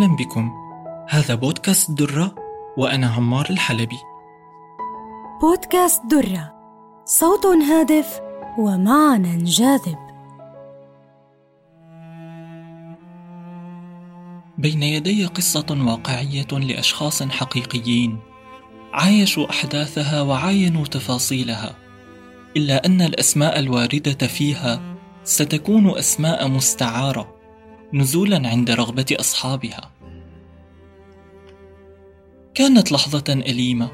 أهلا بكم. هذا بودكاست درة وأنا عمار الحلبي. بودكاست درة. صوت هادف ومعنى جاذب. بين يدي قصة واقعية لأشخاص حقيقيين. عايشوا أحداثها وعاينوا تفاصيلها. إلا أن الأسماء الواردة فيها ستكون أسماء مستعارة. نزولا عند رغبة أصحابها. كانت لحظة أليمة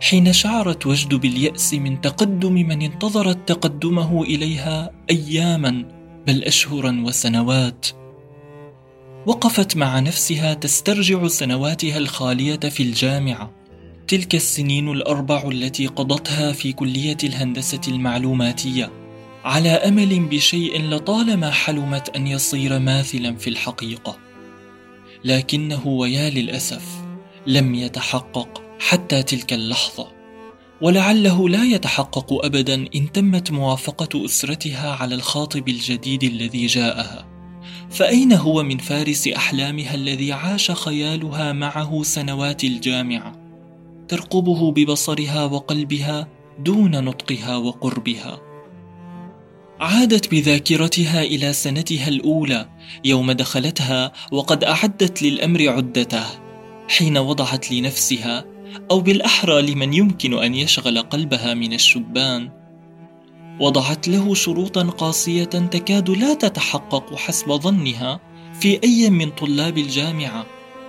حين شعرت وجد باليأس من تقدم من انتظرت تقدمه إليها أياما بل أشهرا وسنوات. وقفت مع نفسها تسترجع سنواتها الخالية في الجامعة تلك السنين الأربع التي قضتها في كلية الهندسة المعلوماتية. على أمل بشيء لطالما حلمت أن يصير ماثلا في الحقيقة. لكنه ويا للأسف لم يتحقق حتى تلك اللحظة ولعله لا يتحقق ابدا إن تمت موافقة أسرتها على الخاطب الجديد الذي جاءها. فأين هو من فارس أحلامها الذي عاش خيالها معه سنوات الجامعة؟ ترقبه ببصرها وقلبها دون نطقها وقربها. عادت بذاكرتها إلى سنتها الأولى يوم دخلتها وقد أعدت للأمر عدته حين وضعت لنفسها أو بالأحرى لمن يمكن أن يشغل قلبها من الشبان. وضعت له شروطا قاسية تكاد لا تتحقق حسب ظنها في أي من طلاب الجامعة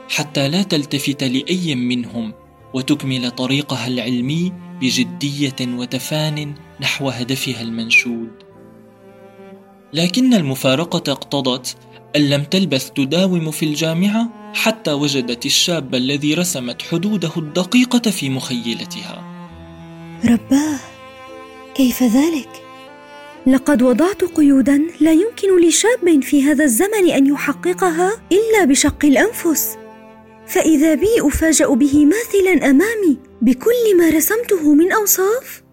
حتى لا تلتفت لأي منهم وتكمل طريقها العلمي بجدية وتفان نحو هدفها المنشود. لكن المفارقة اقتضت أن لم تلبث تداوم في الجامعة حتى وجدت الشاب الذي رسمت حدوده الدقيقة في مخيلتها. رباه، كيف ذلك؟ لقد وضعت قيودا لا يمكن لشاب في هذا الزمن أن يحققها إلا بشق الأنفس فإذا بي أفاجأ به ماثلا أمامي بكل ما رسمته من أوصاف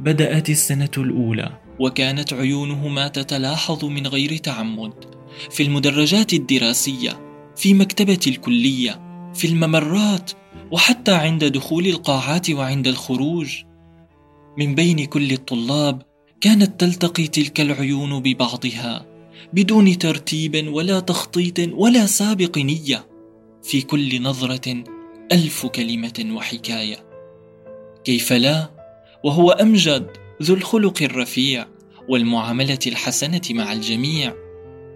بدأت السنة الأولى. وكانت عيونهما تتلاحظ من غير تعمد. في المدرجات الدراسية في مكتبة الكلية في الممرات وحتى عند دخول القاعات وعند الخروج. من بين كل الطلاب كانت تلتقي تلك العيون ببعضها بدون ترتيب ولا تخطيط ولا سابق نية. في كل نظرة ألف كلمة وحكاية. كيف لا؟ وهو أمجد ذو الخلق الرفيع والمعاملة الحسنة مع الجميع.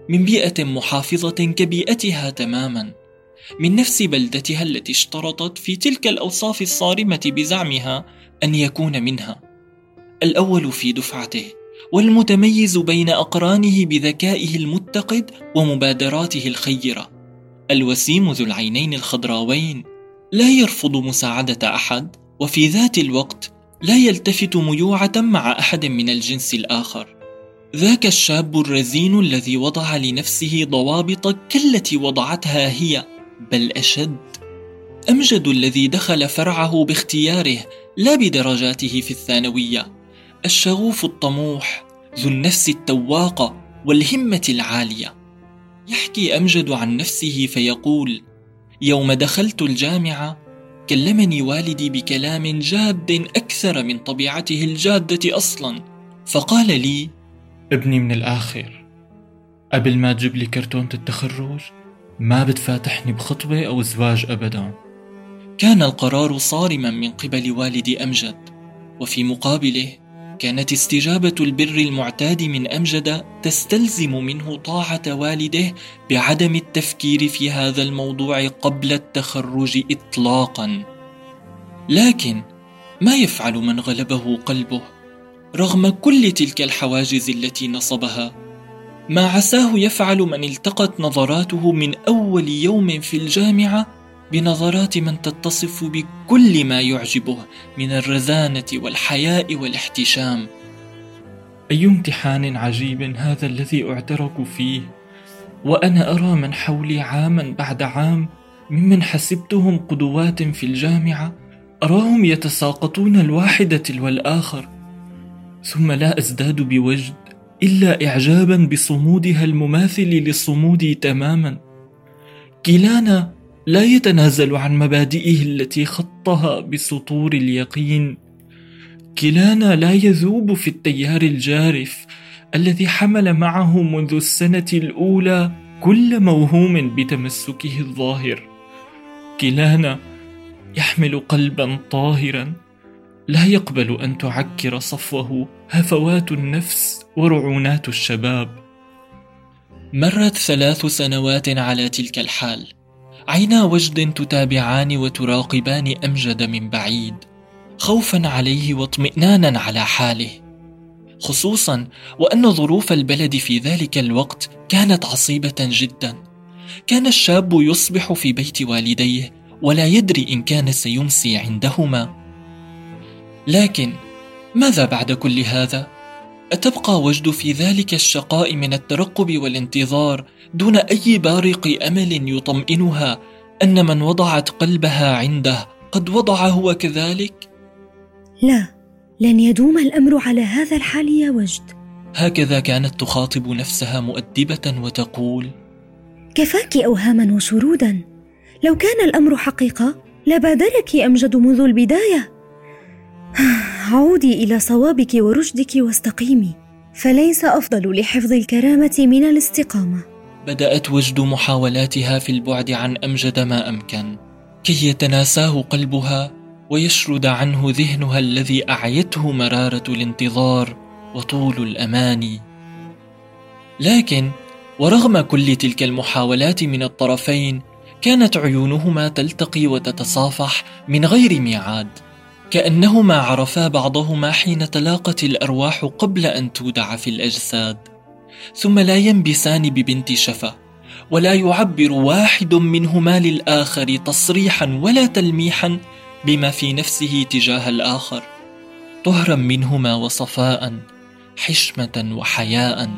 من بيئة محافظة كبيئتها تماما. من نفس بلدتها التي اشترطت في تلك الأوصاف الصارمة بزعمها أن يكون منها. الأول في دفعته والمتميز بين أقرانه بذكائه المتقد ومبادراته الخيرة. الوسيم ذو العينين الخضراوين. لا يرفض مساعدة أحد وفي ذات الوقت لا يلتفت ميوعة مع أحد من الجنس الآخر. ذاك الشاب الرزين الذي وضع لنفسه ضوابط كالتي وضعتها هي بل أشد. أمجد الذي دخل فرعه باختياره لا بدرجاته في الثانوية. الشغوف الطموح ذو النفس التواقة والهمة العالية. يحكي أمجد عن نفسه فيقول يوم دخلت الجامعة كلمني والدي بكلام جاد أكثر من طبيعته الجادة أصلا. فقال لي ابني من الآخر. قبل ما تجيب لي كرتونه التخرج ما بتفاتحني بخطبه أو زواج ابدا. كان القرار صارما من قبل والدي أمجد وفي مقابله كانت استجابة البر المعتاد من أمجد تستلزم منه طاعة والده بعدم التفكير في هذا الموضوع قبل التخرج اطلاقا. لكن ما يفعل من غلبه قلبه رغم كل تلك الحواجز التي نصبها؟ ما عساه يفعل من التقت نظراته من أول يوم في الجامعة بنظرات من تتصف بكل ما يعجبه من الرزانة والحياء والاحتشام. أي امتحان عجيب هذا الذي اعترك فيه؟ وأنا أرى من حولي عاما بعد عام ممن حسبتهم قدوات في الجامعة أراهم يتساقطون الواحده تلو الآخر. ثم لا أزداد بوجد إلا اعجابا بصمودها المماثل لصمودي تماما. كلانا لا يتنازل عن مبادئه التي خطها بسطور اليقين. كلانا لا يذوب في التيار الجارف الذي حمل معه منذ السنة الأولى كل موهوم بتمسكه الظاهر. كلانا يحمل قلبا طاهرا. لا يقبل أن تعكر صفوه. هفوات النفس ورعونات الشباب. مرت ثلاث سنوات على تلك الحال. عينا وجد تتابعان وتراقبان أمجد من بعيد خوفا عليه واطمئنانا على حاله. خصوصا وأن ظروف البلد في ذلك الوقت كانت عصيبة جدا. كان الشاب يصبح في بيت والديه ولا يدري إن كان سيمسي عندهما. لكن ماذا بعد كل هذا؟ أتبقى وجد في ذلك الشقاء من الترقب والانتظار دون أي بارق أمل يطمئنها أن من وضعت قلبها عنده قد وضع هو كذلك؟ لا لن يدوم الأمر على هذا الحال يا وجد. هكذا كانت تخاطب نفسها مؤدبة وتقول كفاك أوهاما وشرودا. لو كان الأمر حقيقة لبادرك أمجد منذ البداية. عودي إلى صوابك ورشدك واستقيمي فليس أفضل لحفظ الكرامة من الاستقامة. بدأت وجد محاولاتها في البعد عن أمجد ما أمكن. كي يتناساه قلبها ويشرد عنه ذهنها الذي أعيته مرارة الانتظار وطول الاماني لكن ورغم كل تلك المحاولات من الطرفين كانت عيونهما تلتقي وتتصافح من غير ميعاد. كأنهما عرفا بعضهما حين تلاقت الأرواح قبل أن تودع في الأجساد ثم لا ينبسان ببنت شفا ولا يعبر واحد منهما للآخر تصريحا ولا تلميحا بما في نفسه تجاه الآخر طهرا منهما وصفاء حشمة وحياء.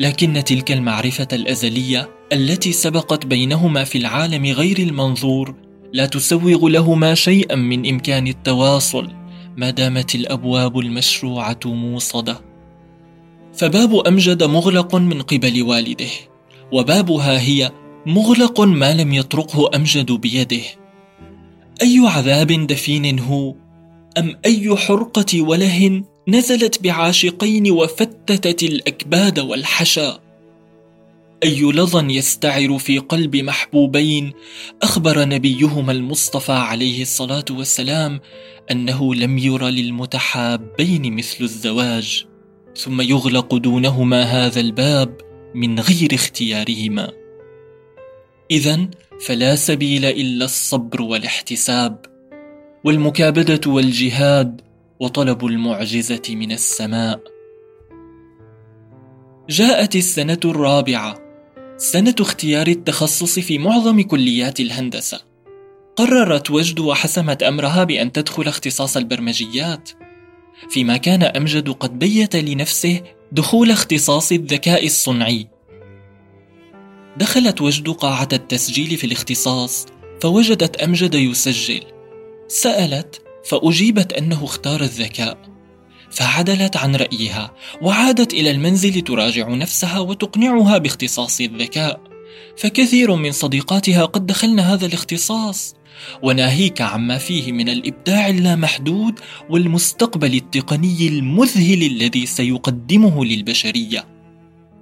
لكن تلك المعرفة الأزلية التي سبقت بينهما في العالم غير المنظور لا تسوغ لهما شيئا من إمكان التواصل ما دامت الأبواب المشروعة موصدة. فباب أمجد مغلق من قبل والده وبابها هي مغلق ما لم يطرقه أمجد بيده. أي عذاب دفين هو؟ أم أي حرقة وله نزلت بعاشقين وفتتت الأكباد والحشا؟ أي لظى يستعر في قلب محبوبين أخبر نبيهما المصطفى عليه الصلاة والسلام أنه لم ير للمتحابين مثل الزواج ثم يغلق دونهما هذا الباب من غير اختيارهما. اذا فلا سبيل إلا الصبر والاحتساب والمكابدة والجهاد وطلب المعجزة من السماء. جاءت السنة الرابعة سنة اختيار التخصص في معظم كليات الهندسة. قررت وجد وحسمت أمرها بأن تدخل اختصاص البرمجيات، فيما كان أمجد قد بيت لنفسه دخول اختصاص الذكاء الصنعي. دخلت وجد قاعة التسجيل في الاختصاص، فوجدت أمجد يسجل. سألت، فأجيبت أنه اختار الذكاء. فعدلت عن رأيها وعادت إلى المنزل تراجع نفسها وتقنعها باختصاص الذكاء. فكثير من صديقاتها قد دخلن هذا الاختصاص. وناهيك عما فيه من الإبداع اللامحدود والمستقبل التقني المذهل الذي سيقدمه للبشرية.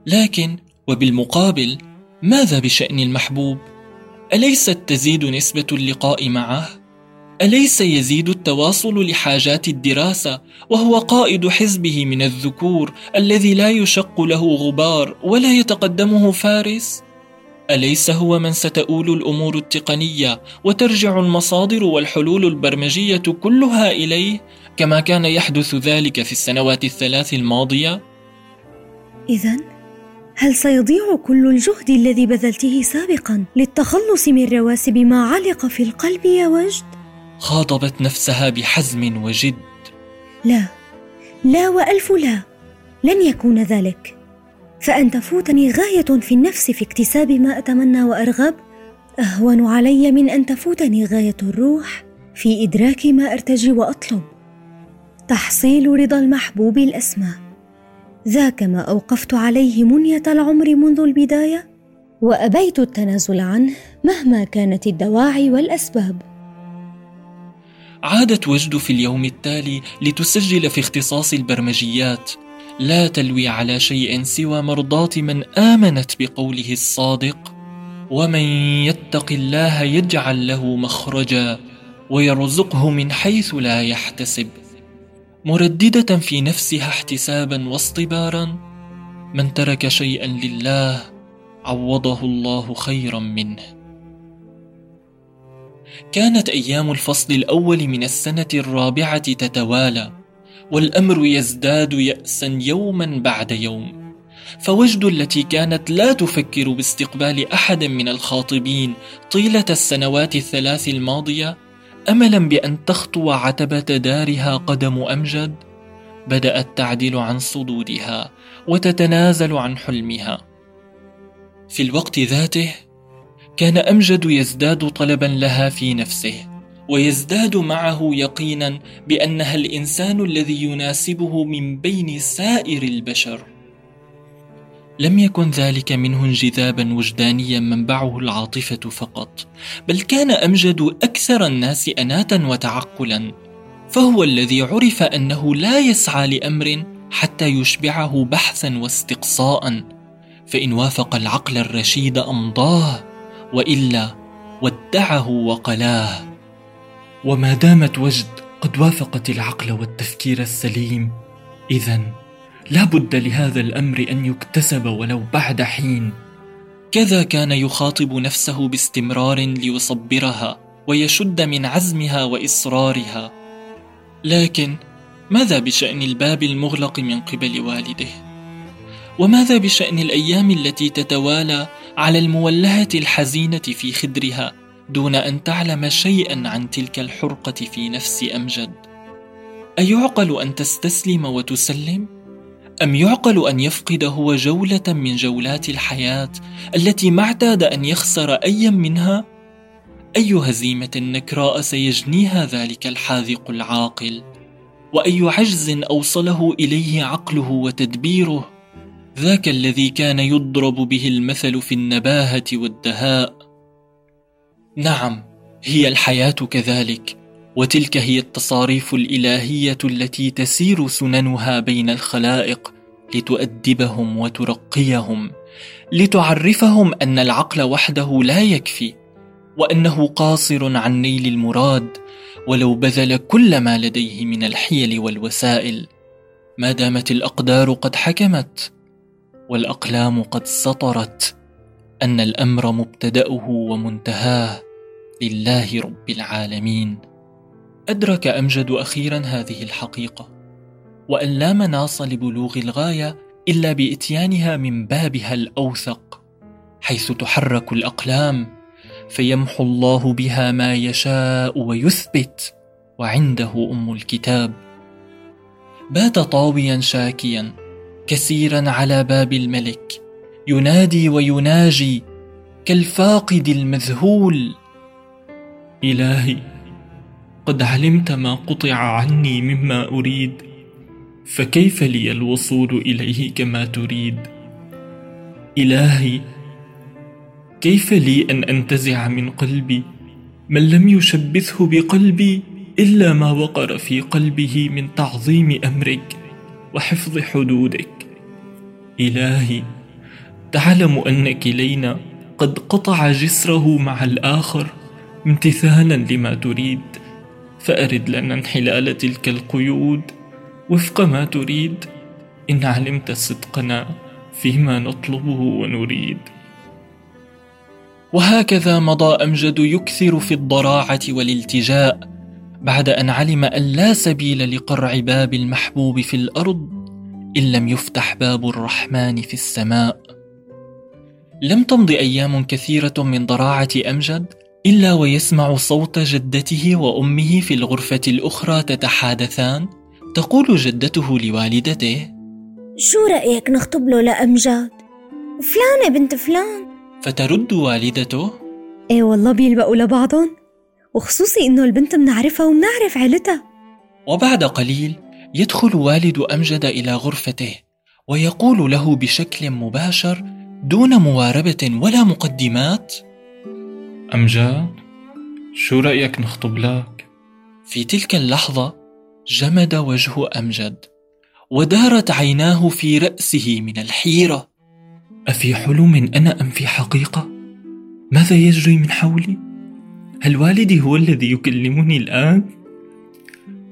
لكن وبالمقابل ماذا بشأن المحبوب؟ أليست تزيد نسبة اللقاء معه؟ أليس يزيد التواصل لحاجات الدراسة؟ وهو قائد حزبه من الذكور الذي لا يشق له غبار ولا يتقدمه فارس؟ أليس هو من ستؤول الأمور التقنية وترجع المصادر والحلول البرمجية كلها إليه كما كان يحدث ذلك في السنوات الثلاث الماضية؟ اذا هل سيضيع كل الجهد الذي بذلته سابقا للتخلص من رواسب ما علق في القلب يا وجد؟ خاطبت نفسها بحزم وجد. لا لا وألف لا. لن يكون ذلك. فأن تفوتني غاية في النفس في اكتساب ما أتمنى وأرغب أهون علي من أن تفوتني غاية الروح في إدراك ما أرتجي وأطلب. تحصيل رضا المحبوب الاسمى ذاك ما أوقفت عليه منية العمر منذ البداية وأبيت التنازل عنه مهما كانت الدواعي والأسباب. عادت وجد في اليوم التالي لتسجل في اختصاص البرمجيات لا تلوي على شيء سوى مرضاة من آمنت بقوله الصادق ومن يتق الله يجعل له مخرجا ويرزقه من حيث لا يحتسب. مرددة في نفسها احتسابا واصطبارا من ترك شيئا لله عوضه الله خيرا منه. كانت أيام الفصل الأول من السنة الرابعة تتوالى والأمر يزداد يأسا يوما بعد يوم. فوجد التي كانت لا تفكر باستقبال أحد من الخاطبين طيلة السنوات الثلاث الماضية أملا بأن تخطو عتبة دارها قدم أمجد بدأت تعدل عن صدودها وتتنازل عن حلمها. في الوقت ذاته كان أمجد يزداد طلبا لها في نفسه ويزداد معه يقينا بأنها الإنسان الذي يناسبه من بين سائر البشر. لم يكن ذلك منه انجذابا وجدانيا منبعه العاطفة فقط بل كان أمجد أكثر الناس اناه وتعقلا فهو الذي عرف أنه لا يسعى لأمر حتى يشبعه بحثا واستقصاء فإن وافق العقل الرشيد أمضاه. وإلا ودعه وقلاه. وما دامت وجد قد وافقت العقل والتفكير السليم اذا لا بد لهذا الأمر أن يكتسب ولو بعد حين. كذا كان يخاطب نفسه باستمرار ليصبرها ويشد من عزمها وإصرارها. لكن ماذا بشأن الباب المغلق من قبل والده؟ وماذا بشأن الأيام التي تتوالى على المولهه الحزينة في خدرها دون أن تعلم شيئا عن تلك الحرقة في نفس أمجد أيعقل أن تستسلم وتسلم أم يعقل أن يفقد هو جولة من جولات الحياة التي ما اعتاد أن يخسر أيا منها؟ أي هزيمة نكراء سيجنيها ذلك الحاذق العاقل؟ وأي عجز أوصله إليه عقله وتدبيره؟ ذاك الذي كان يضرب به المثل في النباهة والدهاء. نعم، هي الحياة كذلك، وتلك هي التصاريف الإلهية التي تسير سننها بين الخلائق لتؤدبهم وترقيهم لتعرفهم أن العقل وحده لا يكفي وأنه قاصر عن نيل المراد ولو بذل كل ما لديه من الحيل والوسائل ما دامت الأقدار قد حكمت والأقلام قد سطرت أن الأمر مبتدأه ومنتهاه لله رب العالمين. أدرك أمجد أخيرا هذه الحقيقة وأن لا مناص لبلوغ الغاية إلا بإتيانها من بابها الأوثق حيث تحرك الأقلام فيمحو الله بها ما يشاء ويثبت وعنده أم الكتاب. بات طاويا شاكيا كثيرا على باب الملك. ينادي ويناجي كالفاقد المذهول. إلهي قد علمت ما قطع عني مما أريد فكيف لي الوصول إليه كما تريد؟ إلهي كيف لي أن أنتزع من قلبي؟ من لم يشبثه بقلبي إلا ما وقر في قلبه من تعظيم أمرك وحفظ حدودك. إلهي تعلم ان كلينا قد قطع جسره مع الآخر امتثالا لما تريد فأرد لنا انحلال تلك القيود. وفق ما تريد إن علمت صدقنا فيما نطلبه ونريد. وهكذا مضى أمجد يكثر في الضراعة والالتجاء بعد أن علم أن لا سبيل لقرع باب المحبوب في الأرض. إن لم يفتح باب الرحمن في السماء. لم تمض أيام كثيرة من ضراعة أمجد إلا ويسمع صوت جدته وأمه في الغرفة الأخرى تتحادثان. تقول جدته لوالدته شو رأيك نخطب له لأمجاد؟ فلانة بنت فلان. فترد والدته إيه والله بيلبقوا لبعضهم وخصوصي إنه البنت منعرفها ومنعرف عيلتها. وبعد قليل يدخل والد أمجد إلى غرفته ويقول له بشكل مباشر دون مواربة ولا مقدمات أمجاد شو رأيك نخطب لك؟ في تلك اللحظة جمد وجه أمجد ودارت عيناه في رأسه من الحيرة أفي حلم أنا أم في حقيقة؟ ماذا يجري من حولي؟ هل والدي هو الذي يكلمني الآن؟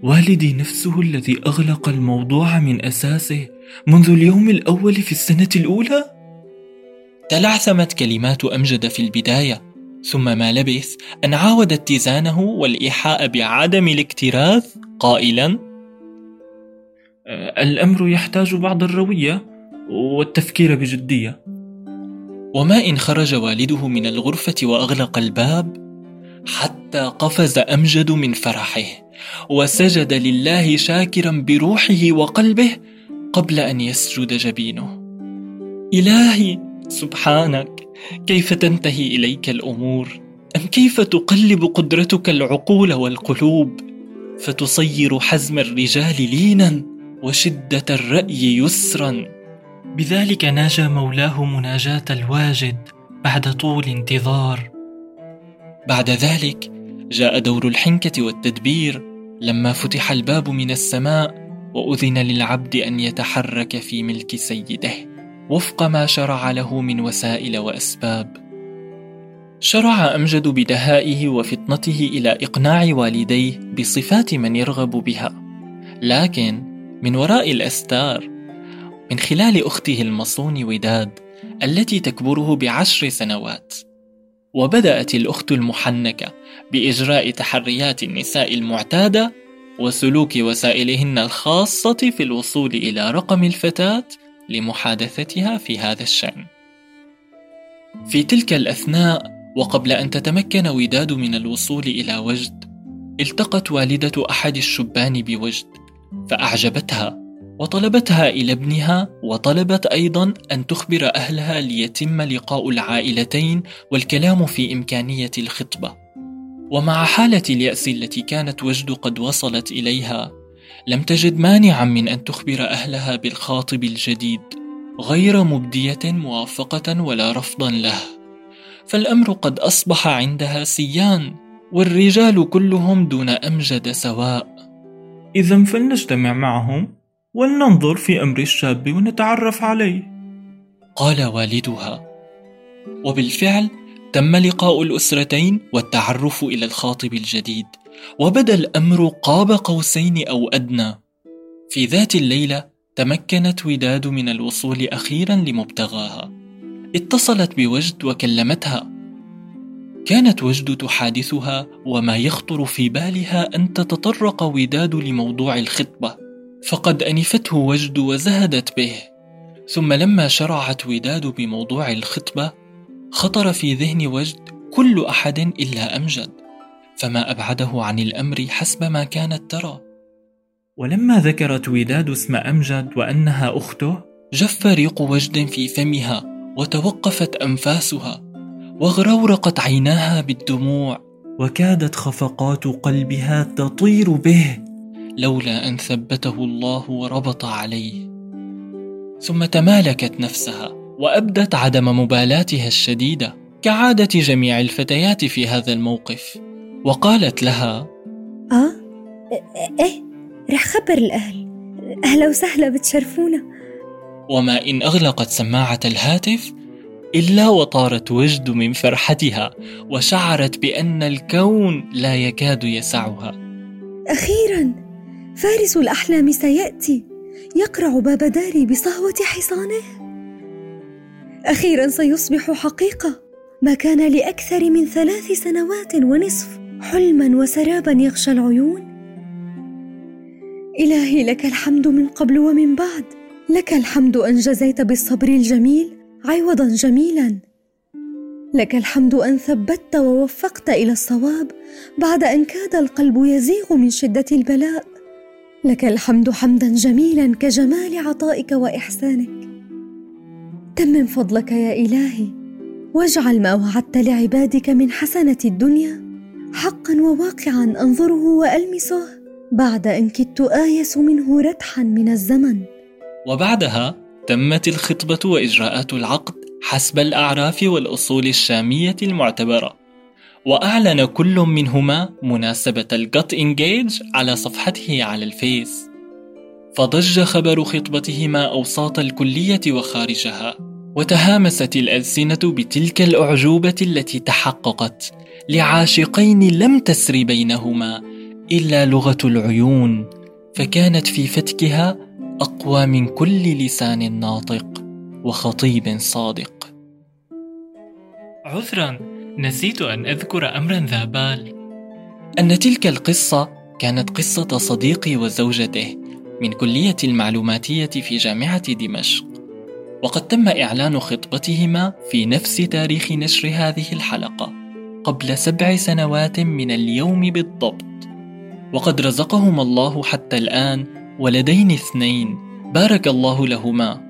والدي نفسه الذي أغلق الموضوع من أساسه منذ اليوم الأول في السنة الأولى؟ تلعثمت كلمات أمجد في البداية ثم ما لبث أن عاود اتزانه والإيحاء بعدم الاكتراث قائلا أه، الأمر يحتاج بعض الروية والتفكير بجدية وما إن خرج والده من الغرفة وأغلق الباب حتى قفز أمجد من فرحه وسجد لله شاكرا بروحه وقلبه قبل أن يسجد جبينه. إلهي سبحانك كيف تنتهي إليك الأمور؟ أم كيف تقلب قدرتك العقول والقلوب؟ فتصير حزم الرجال لينا وشدة الرأي يسرا. بذلك ناجى مولاه مناجاة الواجد بعد طول انتظار. بعد ذلك جاء دور الحنكة والتدبير لما فتح الباب من السماء وأذن للعبد أن يتحرك في ملك سيده وفق ما شرع له من وسائل وأسباب. شرع أمجد بدهائه وفطنته إلى إقناع والديه بصفات من يرغب بها. لكن من وراء الأستار من خلال أخته المصون وداد التي تكبره بعشر سنوات. وبدأت الأخت المحنكة بإجراء تحريات النساء المعتادة وسلوك وسائلهن الخاصة في الوصول إلى رقم الفتاة لمحادثتها في هذا الشأن. في تلك الأثناء وقبل أن تتمكن وداد من الوصول إلى وجد، التقت والدة أحد الشبان بوجد، فأعجبتها وطلبتها إلى ابنها وطلبت أيضا أن تخبر أهلها ليتم لقاء العائلتين والكلام في إمكانية الخطبة. ومع حالة اليأس التي كانت وجد قد وصلت إليها لم تجد مانعا من أن تخبر أهلها بالخاطب الجديد غير مبدية موافقة ولا رفضا له. فالأمر قد أصبح عندها سيان والرجال كلهم دون أمجد سواء. اذا فلنجتمع معهم. ولننظر في أمر الشاب ونتعرف عليه. قال والدها وبالفعل تم لقاء الأسرتين والتعرف إلى الخاطب الجديد وبدأ الأمر قاب قوسين أو أدنى. في ذات الليلة تمكنت وداد من الوصول أخيرا لمبتغاها. اتصلت بوجد وكلمتها كانت وجد تحادثها وما يخطر في بالها أن تتطرق وداد لموضوع الخطبة. فقد أنفته وجد وزهدت به. ثم لما شرعت وداد بموضوع الخطبة خطر في ذهن وجد كل أحد إلا أمجد فما أبعده عن الأمر حسب ما كانت ترى. ولما ذكرت وداد اسم أمجد وأنها أخته جف ريق وجد في فمها وتوقفت أنفاسها وغرورقت عيناها بالدموع. وكادت خفقات قلبها تطير به. لولا أن ثبته الله وربط عليه. ثم تمالكت نفسها وأبدت عدم مبالاتها الشديدة كعادة جميع الفتيات في هذا الموقف. وقالت لها آه إيه رح خبر الأهل. أهلا وسهلا بتشرفونا. وما إن أغلقت سماعة الهاتف إلا وطارت وجد من فرحتها وشعرت بأن الكون لا يكاد يسعها. أخيرا فارس الأحلام سيأتي. يقرع باب داري بصهوة حصانه. أخيرا سيصبح حقيقة. ما كان لأكثر من ثلاث سنوات ونصف حلما وسرابا يغشى العيون. إلهي لك الحمد من قبل ومن بعد. لك الحمد أن جزيت بالصبر الجميل عوضا جميلا. لك الحمد أن ثبت ووفقت إلى الصواب بعد أن كاد القلب يزيغ من شدة البلاء. لك الحمد حمدا جميلا كجمال عطائك وإحسانك. تمم فضلك يا إلهي واجعل ما وعدت لعبادك من حسنة الدنيا حقا وواقعا أنظره وألمسه بعد إن كدت آيس منه ردحا من الزمن. وبعدها تمت الخطبة وإجراءات العقد حسب الأعراف والأصول الشامية المعتبرة. وأعلن كل منهما مناسبة الجت إنجيج على صفحته على الفيس. فضج خبر خطبتهما أوساط الكلية وخارجها وتهامست الألسنة بتلك الأعجوبة التي تحققت لعاشقين لم تسر بينهما إلا لغة العيون فكانت في فتكها أقوى من كل لسان ناطق وخطيب صادق. عذرا نسيت أن أذكر أمرا ذا بال. أن تلك القصة كانت قصة صديقي وزوجته من كلية المعلوماتية في جامعة دمشق. وقد تم إعلان خطبتهما في نفس تاريخ نشر هذه الحلقة قبل سبع سنوات من اليوم بالضبط. وقد رزقهما الله حتى الآن ولدين اثنين. بارك الله لهما.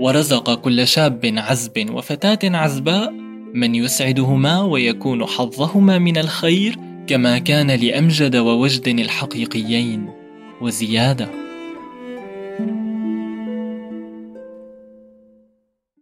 ورزق كل شاب عزب وفتاة عزباء من يسعدهما ويكون حظهما من الخير كما كان لأمجد ووجد الحقيقيين. وزيادة